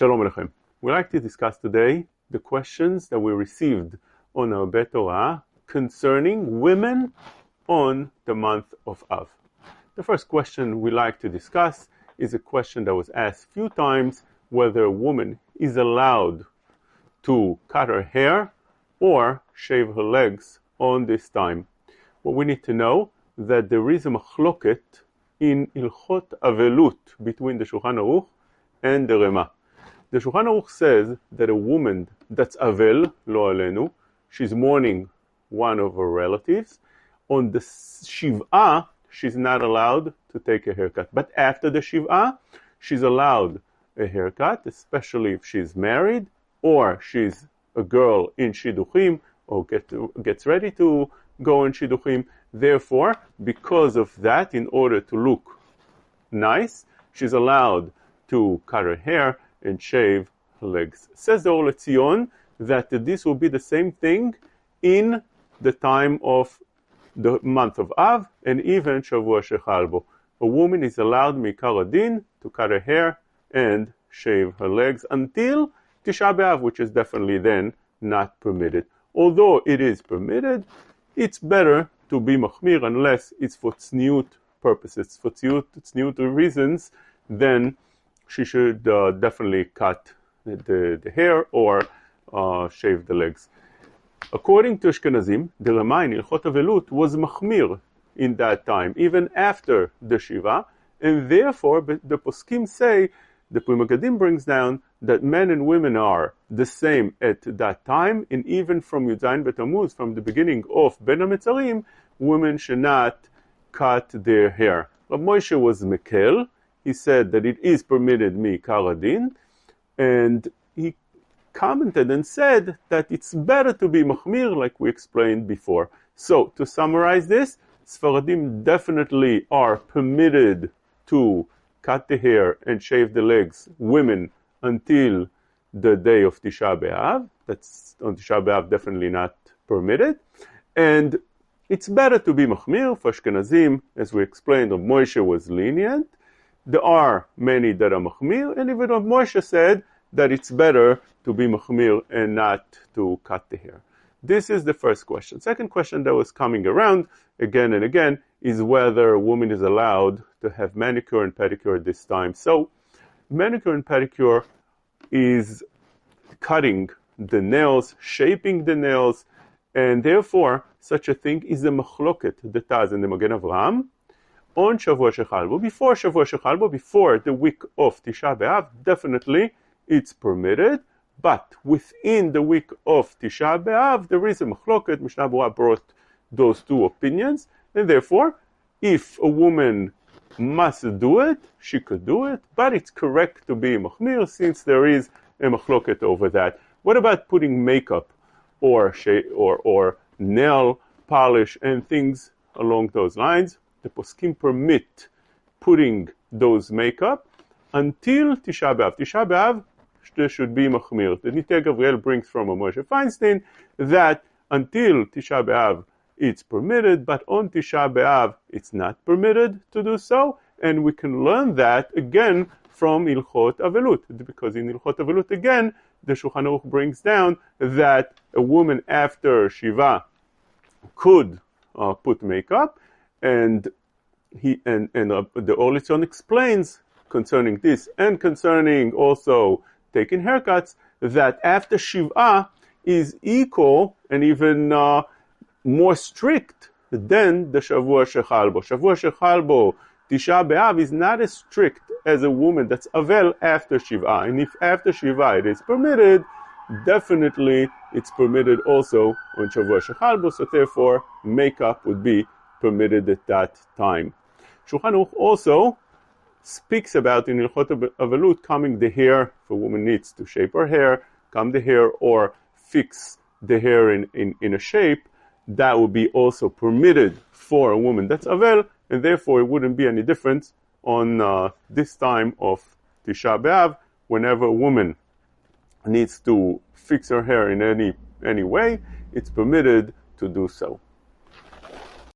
Shalom Alechem. We'd like to discuss today the questions that we received on our Bet Horaha concerning women on the month of Av. The first question we like to discuss is a question that was asked a few times whether a woman is allowed to cut her hair or shave her legs on this time. What we need to know that there is a machloket in Ilchot Avelut between the Shulchan Aruch and the Rema. The Shulchan Aruch says that a woman that's Avel, lo alenu, she's mourning one of her relatives. On the Shiv'ah, she's not allowed to take a haircut. But after the Shiv'ah, she's allowed a haircut, especially if she's married or she's a girl in Shidduchim or get to, gets ready to go in Shidduchim. Therefore, because of that, in order to look nice, she's allowed to cut her hair and shave legs. Says the Or that this will be the same thing in the time of the month of Av and even Shavua Shechalbo. A woman is allowed mikar adin to cut her hair and shave her legs until Tisha B'Av, which is definitely then not permitted. Although it is permitted, it's better to be machmir unless it's for tzniut purposes, for tzniut reasons, then she should uh, definitely cut the, the hair or uh, shave the legs. According to Ashkenazim, the Rama in Ilchot Avelut was machmir in that time, even after the Shiva, and therefore the poskim say the Pri Megadim brings down that men and women are the same at that time, and even from Yudzayin Betamuz, from the beginning of Ben HaMetzarim, women should not cut their hair. Rav Moshe was Mekel. He said that it is permitted me karadin, and he commented and said that it's better to be machmir, like we explained before. So, to summarize this, Sfaradim definitely are permitted to cut the hair and shave the legs, women, until the day of Tisha B'Av. That's on Tisha B'Av definitely not permitted. And it's better to be machmir for Ashkenazim, as we explained, Moshe was lenient. There are many that are machmir, and even Rav Moshe said that it's better to be machmir and not to cut the hair. This is the first question. Second question that was coming around again and again is whether a woman is allowed to have manicure and pedicure at this time. So, manicure and pedicure is cutting the nails, shaping the nails, and therefore such a thing is a machloket, the Taz and the Magen Avraham, on Shavua Shechalbo. Before Shavua Shechalbo, before the week of Tisha B'Av, definitely it's permitted, but within the week of Tisha B'Av, there is a machloket. Mishnah Berurah brought those two opinions, and therefore, if a woman must do it, she could do it, but it's correct to be machmir since there is a machloket over that. What about putting makeup or or or nail polish and things along those lines? The poskim permit putting those makeup until Tisha B'av. Tisha B'av there should be machmir. The Nitei Gavriel brings from Moshe Feinstein that until Tisha B'Av it's permitted, but on Tisha B'Av it's not permitted to do so, and we can learn that again from Ilchot Avelut, because in Ilchot Avelut again, the Shulchan Aruch brings down that a woman after Shiva could uh, put makeup, and he and and uh, the Or explains concerning this and concerning also taking haircuts that after Shiva is equal and even uh, more strict than the Shavua Shechalbo. Shavua Shechalbo, Tisha B'Av is not as strict as a woman that's Avel after Shiva. And if after Shiva it is permitted, definitely it's permitted also on Shavua Shechalbo, so therefore makeup would be permitted at that time. Shulchan Aruch also speaks about in Ilchot Avelut coming the hair, if a woman needs to shape her hair, comb the hair, or fix the hair in, in, in a shape, that would be also permitted for a woman that's Avel, and therefore it wouldn't be any difference on uh, this time of Tisha B'Av, whenever a woman needs to fix her hair in any, any way, it's permitted to do so.